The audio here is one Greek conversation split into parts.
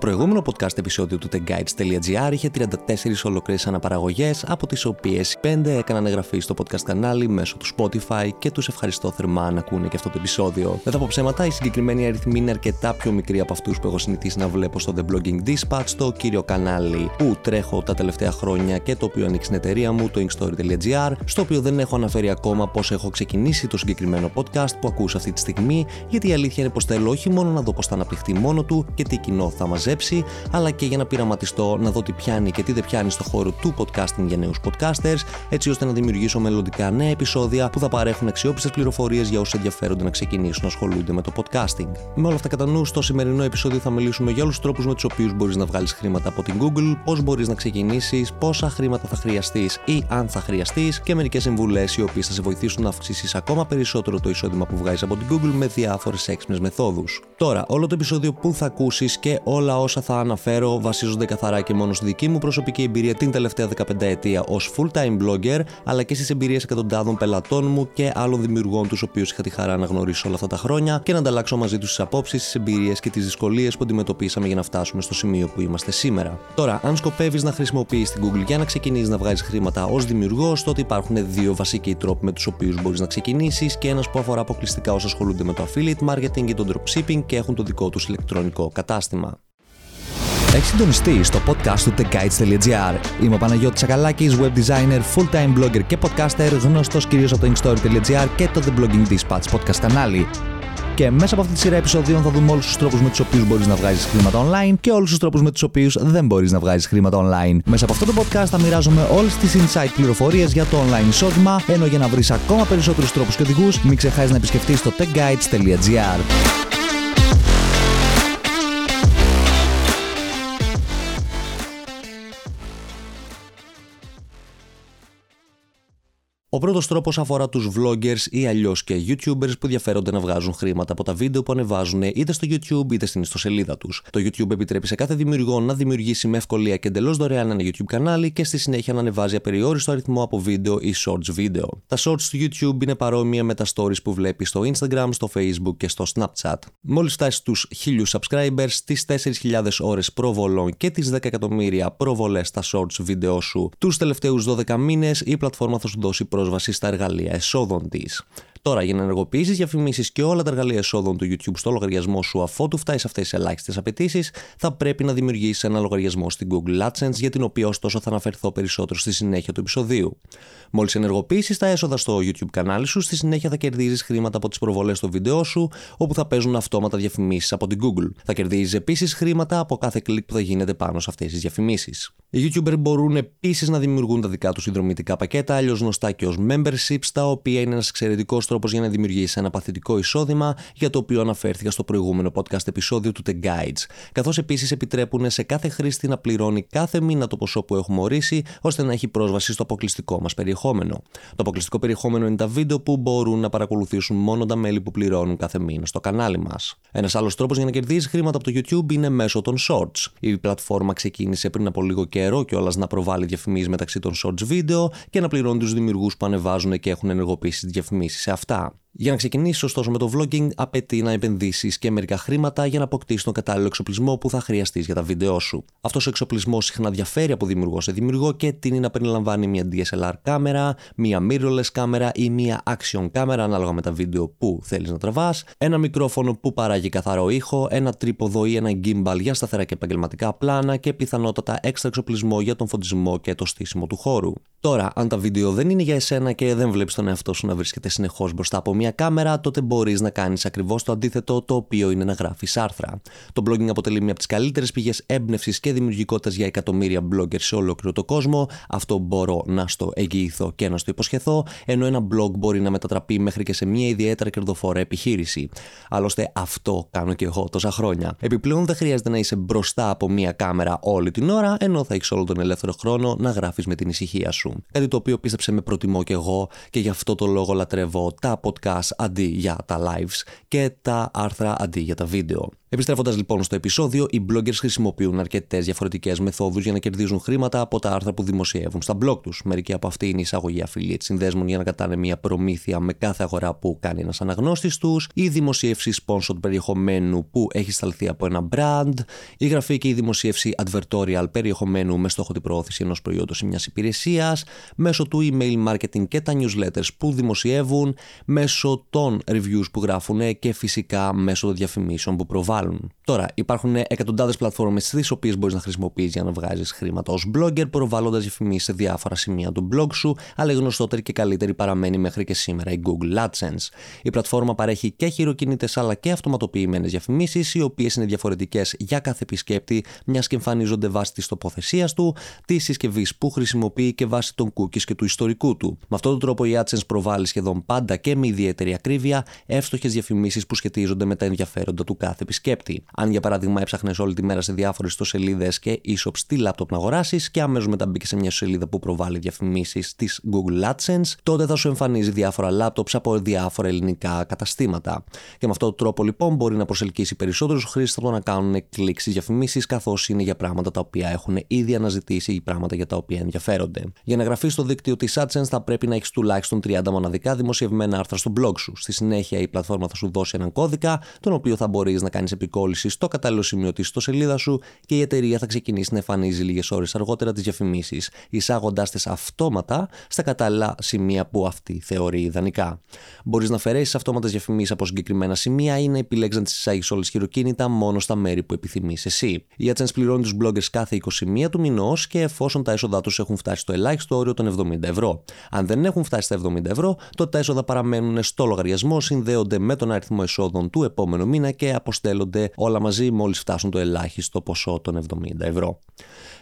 προηγούμενο podcast επεισόδιο του TechGuides.gr είχε 34 ολοκλήρε αναπαραγωγές, από τις οποίες 5 έκαναν εγγραφή στο podcast κανάλι μέσω του Spotify και τους ευχαριστώ θερμά να ακούνε και αυτό το επεισόδιο. Δεν θα πω ψέματα, οι συγκεκριμένοι αριθμοί είναι αρκετά πιο μικροί από αυτούς που έχω συνηθίσει να βλέπω στο The Blogging Dispatch, το κύριο κανάλι που τρέχω τα τελευταία χρόνια και το οποίο ανοίξει την εταιρεία μου, το inkstory.gr, στο οποίο δεν έχω αναφέρει ακόμα πώς έχω ξεκινήσει το συγκεκριμένο podcast που ακούσα αυτή τη στιγμή, γιατί η αλήθεια είναι πως θέλω όχι μόνο να δω πώς θα αναπτυχθεί μόνο του και τι κοινό θα μαζέψει, αλλά και για να πειραματιστώ να δω τι πιάνει και τι δεν πιάνει στο χώρο του podcasting για νέους podcasters, έτσι ώστε να δημιουργήσω μελλοντικά νέα επεισόδια που θα παρέχουν αξιόπιστες πληροφορίες για όσους ενδιαφέρονται να ξεκινήσουν να ασχολούνται με το podcasting. Με όλα αυτά κατά νου, στο σημερινό επεισόδιο θα μιλήσουμε για όλους τους τρόπους με τους οποίους μπορείς να βγάλεις χρήματα από την Google, πώς μπορείς να ξεκινήσεις, πόσα χρήματα θα χρειαστείς ή αν θα χρειαστείς και μερικές συμβουλές οι οποίες θα σε βοηθήσουν να αυξήσεις ακόμα περισσότερο το εισόδημα που βγάζεις από την Google με διάφορες έξυπνες μεθόδους. Τώρα, όλο το επεισόδιο που θα ακούσεις και όλα όσα θα αναφέρω βασίζονται καθαρά και μόνο στη δική μου προσωπική εμπειρία την τελευταία 15 ετία ως full-time blogger, αλλά και στις εμπειρίες εκατοντάδων πελατών μου και άλλων δημιουργών τους οποίους είχα τη χαρά να γνωρίσω όλα αυτά τα χρόνια και να ανταλλάξω μαζί τους τις απόψεις, τις εμπειρίες και τις δυσκολίες που αντιμετωπίσαμε για να φτάσουμε στο σημείο που είμαστε σήμερα. Τώρα, αν σκοπεύεις να χρησιμοποιήσει την Google για να ξεκινήσεις να βγάζεις χρήματα ως δημιουργός, τότε υπάρχουν δύο βασικοί τρόποι με τους οποίους μπορείς να ξεκινήσεις και ένας που αφορά αποκλειστικά όσου ασχολούνται με το affiliate marketing και το dropshipping και έχουν το δικό τους ηλεκτρονικό κατάστημα. Έχει συντονιστεί στο podcast του TechGuides.gr. Είμαι ο Παναγιώτης Ακαλάκης, web designer, full-time blogger και podcaster, γνωστός κυρίως από το inkstory.gr και το The Blogging Dispatch podcast κανάλι. Και μέσα από αυτή τη σειρά επεισοδίων θα δούμε όλους τους τρόπους με τους οποίους μπορείς να βγάζεις χρήματα online και όλους τους τρόπους με τους οποίους δεν μπορείς να βγάζεις χρήματα online. Μέσα από αυτό το podcast θα μοιράζομαι όλες τις insight πληροφορίες για το online εισόδημα, ενώ για να βρεις ακόμα περισσότερους τρόπους και οδηγούς, μην ξεχάσεις να επισκεφτείς το techguides.gr. Ο πρώτος τρόπος αφορά τους vloggers ή αλλιώς και YouTubers που ενδιαφέρονται να βγάζουν χρήματα από τα βίντεο που ανεβάζουν είτε στο YouTube είτε στην ιστοσελίδα τους. Το YouTube επιτρέπει σε κάθε δημιουργό να δημιουργήσει με ευκολία και εντελώς δωρεάν ένα YouTube κανάλι και στη συνέχεια να ανεβάζει απεριόριστο αριθμό από βίντεο ή shorts βίντεο. Τα shorts του YouTube είναι παρόμοια με τα stories που βλέπεις στο Instagram, στο Facebook και στο Snapchat. Μόλις φτάσεις στους 1000 subscribers, τις 4.000 ώρες προβολών και τις 10 εκατομμύρια προβολές στα shorts βίντεο σου τους τελευταίους 12 μήνες, η πλατφόρμα θα σου δώσει πρόσβαση στα εργαλεία εσόδων της. Τώρα, για να ενεργοποιήσεις διαφημίσεις και όλα τα εργαλεία εσόδων του YouTube στο λογαριασμό σου, αφότου φτάσεις σε αυτές τις ελάχιστες απαιτήσεις, θα πρέπει να δημιουργήσεις ένα λογαριασμό στην Google AdSense, για την οποία ωστόσο θα αναφερθώ περισσότερο στη συνέχεια του επεισοδίου. Μόλις ενεργοποιήσεις τα έσοδα στο YouTube κανάλι σου, στη συνέχεια θα κερδίζεις χρήματα από τις προβολές στο βίντεο σου, όπου θα παίζουν αυτόματα διαφημίσεις από την Google. Θα κερδίζεις επίσης χρήματα από κάθε κλικ που θα γίνεται πάνω σε αυτές τις διαφημίσεις. Οι YouTuber μπορούν επίσης να δημιουργούν τα δικά τους συνδρομητικά πακέτα, αλλιώς γνωστά και ως memberships, τα οποία είναι ένας εξαιρετικός τρόπος για να δημιουργήσει ένα παθητικό εισόδημα, για το οποίο αναφέρθηκα στο προηγούμενο podcast επεισόδιο του The Guides. Καθώς επίσης επιτρέπουν σε κάθε χρήστη να πληρώνει κάθε μήνα το ποσό που έχουμε ορίσει, ώστε να έχει πρόσβαση στο αποκλειστικό μας περιεχόμενο. Το αποκλειστικό περιεχόμενο είναι τα βίντεο που μπορούν να παρακολουθήσουν μόνο τα μέλη που πληρώνουν κάθε μήνα στο κανάλι μας. Ένας άλλος τρόπος για να κερδίζεις χρήματα από το YouTube είναι μέσω των Shorts. Η πλατφόρμα ξεκίνησε πριν από λίγο καιρό κιόλας να προβάλλει διαφημίσεις μεταξύ των Shorts βίντεο και να πληρώνει τους δημιουργούς που ανεβάζουν και έχουν ενεργοποιήσει τις διαφημίσεις σε αυτά. Για να ξεκινήσει ωστόσο με το vlogging, απαιτεί να επενδύσεις και μερικά χρήματα για να αποκτήσεις τον κατάλληλο εξοπλισμό που θα χρειαστείς για τα βίντεό σου. Αυτός ο εξοπλισμός συχνά διαφέρει από δημιουργό σε δημιουργό και τίνει να περιλαμβάνει μια DSLR κάμερα, μια mirrorless κάμερα ή μια action κάμερα ανάλογα με τα βίντεο που θέλεις να τραβάς, ένα μικρόφωνο που παράγει καθαρό ήχο, ένα τρίποδο ή ένα gimbal για σταθερά και επαγγελματικά πλάνα και πιθανότατα έξτρα εξοπλισμό για τον φωτισμό και το στήσιμο του χώρου. Τώρα, αν τα βίντεο δεν είναι για εσένα και δεν βλέπεις τον εαυτό σου να βρίσκεται συνεχώς μπροστά από μια κάμερα, τότε μπορείς να κάνεις ακριβώς το αντίθετο, το οποίο είναι να γράφεις άρθρα. Το blogging αποτελεί μια από τις καλύτερες πηγές έμπνευσης και δημιουργικότητας για εκατομμύρια bloggers σε ολόκληρο το κόσμο. Αυτό μπορώ να στο εγγυηθώ και να στο υποσχεθώ, ενώ ένα blog μπορεί να μετατραπεί μέχρι και σε μια ιδιαίτερα κερδοφόρα επιχείρηση. Άλλωστε, αυτό κάνω και εγώ τόσα χρόνια. Επιπλέον, δεν χρειάζεται να είσαι μπροστά από μια κάμερα όλη την ώρα, ενώ θα έχεις όλο τον ελεύθερο χρόνο να γράφεις με την ησυχία σου. Κάτι το οποίο πίστεψε με προτιμώ και εγώ και γι' αυτό το λόγο λατρεύω τα podcast αντί για τα lives και τα άρθρα αντί για τα βίντεο. Επιστρέφοντας λοιπόν στο επεισόδιο, οι bloggers χρησιμοποιούν αρκετές διαφορετικές μεθόδους για να κερδίζουν χρήματα από τα άρθρα που δημοσιεύουν στα blog τους. Μερικοί από αυτοί είναι η εισαγωγή affiliate συνδέσμων για να κατάνε μια προμήθεια με κάθε αγορά που κάνει ένας αναγνώστης τους, η δημοσίευση sponsored περιεχομένου που έχει σταλθεί από ένα brand, η γραφή και η δημοσίευση advertorial περιεχομένου με στόχο την προώθηση ενός προϊόντος ή μιας υπηρεσίας, μέσω του email marketing και τα newsletters που δημοσιεύουν, μέσω των reviews που γράφουν και φυσικά μέσω των διαφημίσεων που προβάλλουν. Τώρα, υπάρχουν εκατοντάδες πλατφόρμες τι οποίες μπορείς να χρησιμοποιήσει για να βγάζεις χρήματα ως blogger, προβάλλοντας διαφημίσεις σε διάφορα σημεία του blog σου, αλλά η γνωστότερη και καλύτερη παραμένει μέχρι και σήμερα η Google AdSense. Η πλατφόρμα παρέχει και χειροκίνητε αλλά και αυτοματοποιημένες διαφημίσεις, οι οποίες είναι διαφορετικές για κάθε επισκέπτη, μιας και εμφανίζονται βάσει της τοποθεσίας του, της συσκευής που χρησιμοποιεί και βάσει των cookies και του ιστορικού του. Με αυτόν τον τρόπο η AdSense προβάλλει σχεδόν πάντα και με ιδιαίτερη ακρίβεια εύστοχες διαφημίσεις που σχετίζονται με τα ενδιαφέροντα του κάθε επισκέπτη επισκέπτη. Αν για παράδειγμα έψαχνες όλη τη μέρα σε διάφορες ιστοσελίδες και e-shops στη λάπτοπ να αγοράσεις και αμέσως μετά μπήκε σε μια σελίδα που προβάλλει διαφημίσεις της Google AdSense, τότε θα σου εμφανίζει διάφορα laptops από διάφορα ελληνικά καταστήματα. Και με αυτόν τον τρόπο λοιπόν μπορεί να προσελκύσει περισσότερους χρήστες από το να κάνουν κλικ στις διαφημίσεις καθώς είναι για πράγματα τα οποία έχουν ήδη αναζητήσει ή πράγματα για τα οποία ενδιαφέρονται. Για να γραφείς στο δίκτυο της AdSense θα πρέπει να έχεις τουλάχιστον 30 μοναδικά δημοσιευμένα άρθρα στο blog σου. Στη συνέχεια η πλατφόρμα θα σου δώσει έναν κώδικα, τον οποίο θα μπορείς να κάνεις επικόλυση στο κατάλληλο σημείο της ιστοσελίδα σου και η εταιρεία θα ξεκινήσει να εμφανίζει λίγες ώρες αργότερα τις διαφημίσεις, εισάγοντάς τις αυτόματα στα κατάλληλα σημεία που αυτή θεωρεί ιδανικά. Μπορείς να αφαιρέσεις αυτόματες διαφημίσεις από συγκεκριμένα σημεία ή να επιλέξεις να τις εισάγεις όλες χειροκίνητα μόνο στα μέρη που επιθυμείς εσύ. Η AdSense πληρώνει τους bloggers κάθε 21 του μηνός και εφόσον τα έσοδά τους έχουν φτάσει στο ελάχιστο όριο των 70 ευρώ. Αν δεν έχουν φτάσει στα 70 ευρώ, τότε τα έσοδα παραμένουν στο λογαριασμό, συνδέονται με τον αριθμό εσόδων του επόμενου μήνα και αποστέλλονται όλα μαζί μόλις φτάσουν το ελάχιστο ποσό των 70 ευρώ.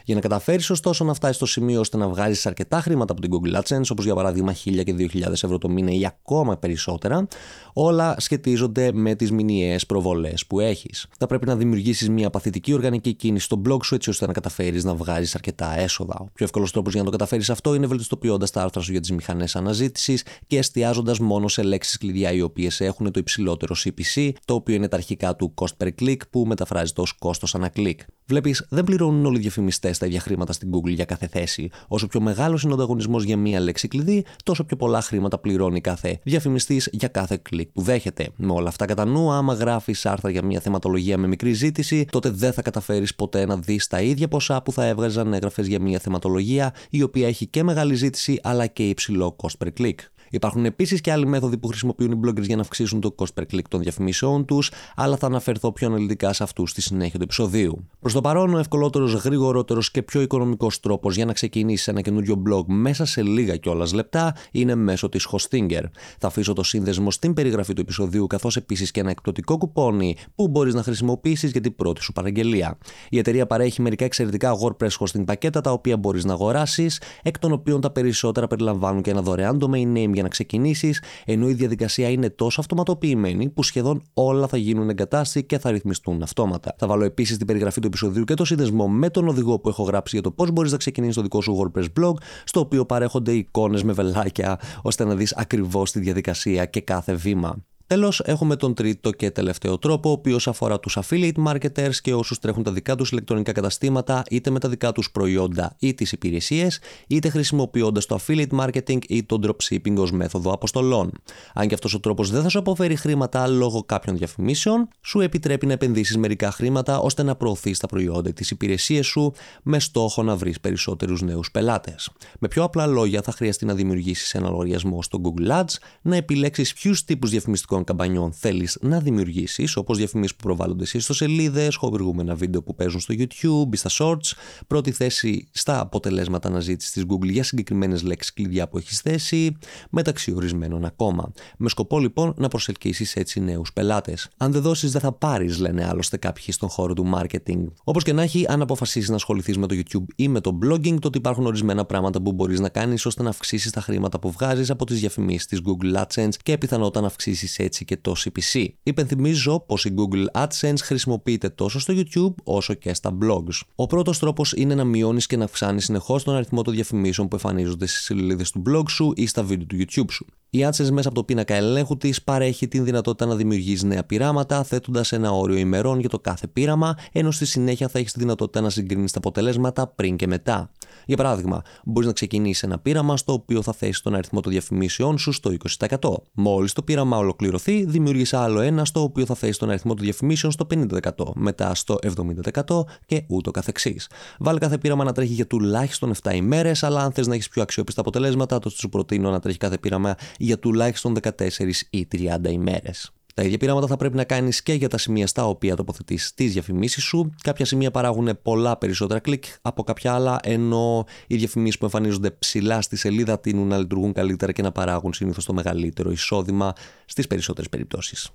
Για να καταφέρεις ωστόσο να φτάσεις στο σημείο ώστε να βγάζει αρκετά χρήματα από την Google AdSense, όπως για παράδειγμα 1000 και 2000 ευρώ το μήνα ή ακόμα περισσότερα, όλα σχετίζονται με τις μηνιαίες προβολές που έχεις. Θα πρέπει να δημιουργήσεις μια παθητική οργανική κίνηση στο blog σου έτσι ώστε να καταφέρεις να βγάζει αρκετά έσοδα. Ο πιο εύκολος τρόπος για να το καταφέρεις αυτό είναι βελτιστοποιώντας τα άρθρα σου για τις μηχανές αναζήτησης και εστιάζοντας μόνο σε λέξεις κλειδιά οι οποίες έχουν το υψηλότερο CPC, το οποίο είναι τα αρχικά του cost per click που μεταφράζεται ως κόστος ανά κλικ. Βλέπεις, δεν πληρώνουν όλοι οι διαφημιστές τα ίδια χρήματα στην Google για κάθε θέση. Όσο πιο μεγάλος είναι ο ανταγωνισμός για μία λέξη κλειδί, τόσο πιο πολλά χρήματα πληρώνει κάθε διαφημιστής για κάθε κλικ που δέχεται. Με όλα αυτά κατά νου, άμα γράφεις άρθρα για μία θεματολογία με μικρή ζήτηση, τότε δεν θα καταφέρεις ποτέ να δεις τα ίδια ποσά που θα έβγαζαν αν έγραφες για μία θεματολογία η οποία έχει και μεγάλη ζήτηση αλλά και υψηλό cost per click. Υπάρχουν επίσης και άλλοι μέθοδοι που χρησιμοποιούν οι bloggers για να αυξήσουν το cost per click των διαφημίσεων τους, αλλά θα αναφερθώ πιο αναλυτικά σε αυτούς στη συνέχεια του επεισοδίου. Προς το παρόν, ο ευκολότερος, γρηγορότερος και πιο οικονομικός τρόπος για να ξεκινήσει ένα καινούριο blog μέσα σε λίγα κιόλας λεπτά είναι μέσω της Hostinger. Θα αφήσω το σύνδεσμο στην περιγραφή του επεισοδίου, καθώς επίσης και ένα εκπτωτικό κουπόνι που μπορείς να χρησιμοποιήσεις για την πρώτη σου παραγγελία. Η εταιρεία παρέχει μερικά εξαιρετικά WordPress hosting πακέτα τα οποία μπορείς να αγοράσεις, εκ των οποίων τα περισσότερα περιλαμβάνουν και ένα δωρεάν domain name για να ξεκινήσεις, ενώ η διαδικασία είναι τόσο αυτοματοποιημένη που σχεδόν όλα θα γίνουν εγκατάστη και θα ρυθμιστούν αυτόματα. Θα βάλω επίσης στην περιγραφή του επεισοδίου και το σύνδεσμο με τον οδηγό που έχω γράψει για το πώς μπορείς να ξεκινήσεις το δικό σου WordPress blog, στο οποίο παρέχονται εικόνες με βελάκια ώστε να δεις ακριβώς τη διαδικασία και κάθε βήμα. Τέλος, έχουμε τον τρίτο και τελευταίο τρόπο, ο οποίος αφορά τους affiliate marketers και όσους τρέχουν τα δικά τους ηλεκτρονικά καταστήματα, είτε με τα δικά τους προϊόντα ή τις υπηρεσίες, είτε χρησιμοποιώντας το affiliate marketing ή το dropshipping ως μέθοδο αποστολών. Αν και αυτός ο τρόπος δεν θα σου αποφέρει χρήματα λόγω κάποιων διαφημίσεων, σου επιτρέπει να επενδύσεις μερικά χρήματα ώστε να προωθείς τα προϊόντα ή τις υπηρεσίες σου με στόχο να βρεις περισσότερους νέους πελάτες. Με πιο απλά λόγια, θα χρειαστεί να δημιουργήσεις ένα λογαριασμό στο Google Ads, να επιλέξεις ποιους τύπους διαφημιστικών καμπανιών θέλεις να δημιουργήσεις, όπως διαφημίσεις που προβάλλονται σε ιστοσελίδες, χορηγούμενα βίντεο που παίζουν στο YouTube ή στα Shorts, πρώτη θέση στα αποτελέσματα αναζήτηση της Google για συγκεκριμένες λέξεις κλειδιά που έχεις θέσει, μεταξύ ορισμένων ακόμα. Με σκοπό λοιπόν να προσελκύσεις έτσι νέους πελάτες. Αν δεν δώσεις, δεν θα πάρεις, λένε άλλωστε κάποιοι στον χώρο του marketing. Όπως και να έχει, αν αποφασίσεις να ασχοληθείς με το YouTube ή με το blogging, τότε υπάρχουν ορισμένα πράγματα που μπορείς να κάνεις ώστε να αυξήσεις τα χρήματα που βγάζεις από τις διαφημίσεις της Google AdSense και πιθανότατα να αυξήσεις έτσι και το CPC. Υπενθυμίζω πως η Google AdSense χρησιμοποιείται τόσο στο YouTube όσο και στα blogs. Ο πρώτος τρόπος είναι να μειώνεις και να αυξάνεις συνεχώς τον αριθμό των διαφημίσεων που εμφανίζονται στις σελίδες του blog σου ή στα βίντεο του YouTube σου. Η AdSense μέσα από το πίνακα ελέγχου της παρέχει την δυνατότητα να δημιουργήσει νέα πειράματα, θέτοντας ένα όριο ημερών για το κάθε πείραμα, ενώ στη συνέχεια θα έχεις τη δυνατότητα να συγκρίνεις τα αποτελέσματα πριν και μετά. Για παράδειγμα, μπορείς να ξεκινήσεις ένα πείραμα στο οποίο θα θέσεις τον αριθμό των διαφημίσεών σου στο 20%. Μόλις το πείραμα ολοκληρωθεί, δημιουργείς άλλο ένα στο οποίο θα θέσεις τον αριθμό των διαφημίσεων στο 50%, μετά στο 70% και ούτω καθεξής. Βάλει κάθε πείραμα να τρέχει για τουλάχιστον 7 ημέρες, αλλά αν θες να έχεις πιο αξιόπιστα αποτελέσματα, τότε σου προτείνω να τρέχει κάθε πείραμα για τουλάχιστον 14 ή 30 ημέρες. Τα ίδια πειράματα θα πρέπει να κάνεις και για τα σημεία στα οποία τοποθετείς τις διαφημίσεις σου. Κάποια σημεία παράγουν πολλά περισσότερα κλικ από κάποια άλλα, ενώ οι διαφημίσεις που εμφανίζονται ψηλά στη σελίδα τείνουν να λειτουργούν καλύτερα και να παράγουν συνήθως το μεγαλύτερο εισόδημα στις περισσότερες περιπτώσεις.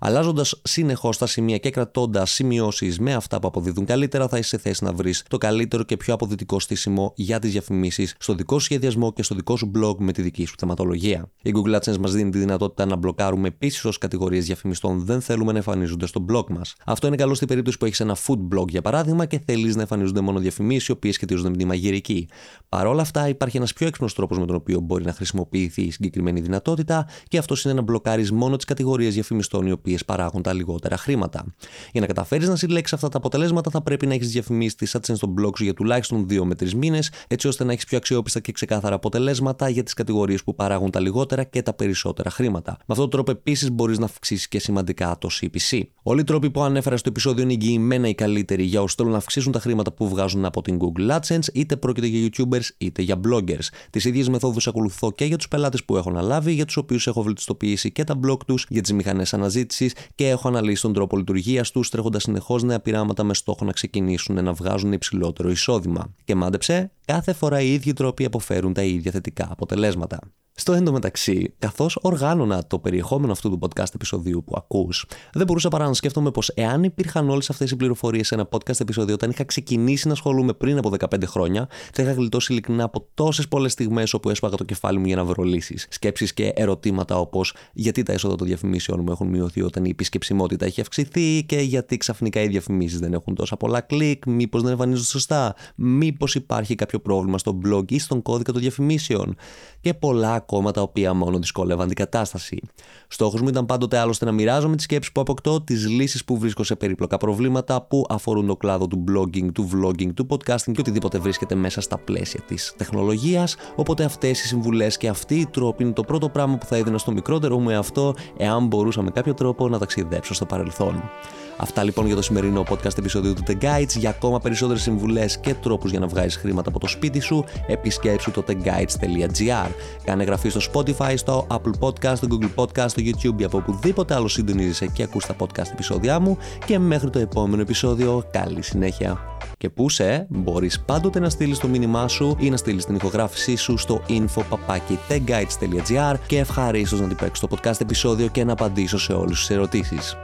Αλλάζοντας συνεχώς τα σημεία και κρατώντας σημειώσεις με αυτά που αποδίδουν καλύτερα, θα είσαι σε θέση να βρεις το καλύτερο και πιο αποδυτικό στήσιμο για τις διαφημίσεις στο δικό σου σχεδιασμό και στο δικό σου blog με τη δική σου θεματολογία. Η Google AdSense μας δίνει τη δυνατότητα να μπλοκάρουμε επίσης ως κατηγορίες διαφημιστών δεν θέλουμε να εμφανίζονται στο blog μας. Αυτό είναι καλό στην περίπτωση που έχεις ένα food blog για παράδειγμα και θέλεις να εμφανίζονται μόνο διαφημίσεις οι οποίες σχετίζονται με τη μαγειρική. Παρ' όλα αυτά, υπάρχει ένας πιο έξυπνος τρόπος με τον οποίο μπορεί να χρησιμοποιηθεί η συγκεκριμένη δυνατότητα και αυτός είναι να μπλοκάρεις μόνο τις κατηγορίες διαφημιστών οι οποίες παράγουν τα λιγότερα χρήματα. Για να καταφέρεις να συλλέξεις αυτά τα αποτελέσματα, θα πρέπει να έχεις διαφημίσει τη AdSense στο blog σου για τουλάχιστον 2 με 3 μήνες, έτσι ώστε να έχεις πιο αξιόπιστα και ξεκάθαρα αποτελέσματα για τις κατηγορίες που παράγουν τα λιγότερα και τα περισσότερα χρήματα. Με αυτόν τον τρόπο επίσης μπορείς να αυξήσεις και σημαντικά το CPC. Όλοι οι τρόποι που ανέφερα στο επεισόδιο είναι εγγυημένα οι καλύτεροι για όσους θέλουν να αυξήσουν τα χρήματα που βγάζουν από την Google AdSense, είτε πρόκειται για YouTubers είτε για bloggers. Τις ίδιες μεθόδους ακολουθώ και για τους πελάτες που έχω αναλάβει, για τους οποίους έχω βελτιστοποιήσει και τα blog τους, για τις μηχανές αναζήτησης και έχω αναλύσει τον τρόπο λειτουργίας τους, τρέχοντας συνεχώς νέα πειράματα με στόχο να ξεκινήσουν να βγάζουν υψηλότερο εισόδημα. Και μάντεψε, κάθε φορά οι ίδιοι τρόποι αποφέρουν τα ίδια θετικά αποτελέσματα. Στο εντωμεταξύ, καθώς οργάνωνα το περιεχόμενο αυτού του podcast επεισοδίου που ακούς, δεν μπορούσα παρά να σκέφτομαι πως εάν υπήρχαν όλες αυτές οι πληροφορίες σε ένα podcast επεισόδιο όταν είχα ξεκινήσει να ασχολούμαι πριν από 15 χρόνια, θα είχα γλιτώσει ειλικρινά από τόσες πολλές στιγμές όπου έσπαγα το κεφάλι μου για να βρω λύσεις. Σκέψεις και ερωτήματα όπως γιατί τα έσοδα των διαφημίσεων μου έχουν μειωθεί όταν η επισκεψιμότητα έχει αυξηθεί και γιατί ξαφνικά οι διαφημίσεις δεν έχουν τόσα πολλά κλικ, μήπως δεν εμφανίζονται σωστά, μήπως υπάρχει κάποιο πρόβλημα στο blog ή στον κώδικα των διαφημίσεων και πολλά ακόμα τα οποία μόνο δυσκολεύαν την κατάσταση. Στόχος μου ήταν πάντοτε άλλωστε να μοιράζομαι τις σκέψεις που αποκτώ, τις λύσεις που βρίσκω σε περίπλοκα προβλήματα που αφορούν το κλάδο του blogging, του vlogging, του podcasting και οτιδήποτε βρίσκεται μέσα στα πλαίσια της τεχνολογίας. Οπότε αυτές οι συμβουλές και αυτή η τρόπη είναι το πρώτο πράγμα που θα έδινα στο μικρότερο μου εαυτό, εάν μπορούσα με κάποιο τρόπο να ταξιδέψω στο παρελθόν. Αυτά λοιπόν για το σημερινό podcast επεισόδιο του The Guides. Για ακόμα περισσότερες συμβουλές και τρόπους για να βγάζει χρήματα από το σπίτι σου, επισκέψου το theguides.gr. Κάνε εγγραφή στο Spotify, στο Apple Podcast, στο Google Podcast, στο YouTube ή από οπουδήποτε άλλο συντονίζεσαι και ακούς τα podcast επεισόδια μου. Και μέχρι το επόμενο επεισόδιο, καλή συνέχεια. Και που σε, μπορείς πάντοτε να στείλεις το μήνυμά σου ή να στείλεις την ηχογράφησή σου στο info.theguides.gr και ευχαρίστως να την παίξεις το podcast επεισόδιο και να απαντήσω σε όλες τις ερωτήσεις.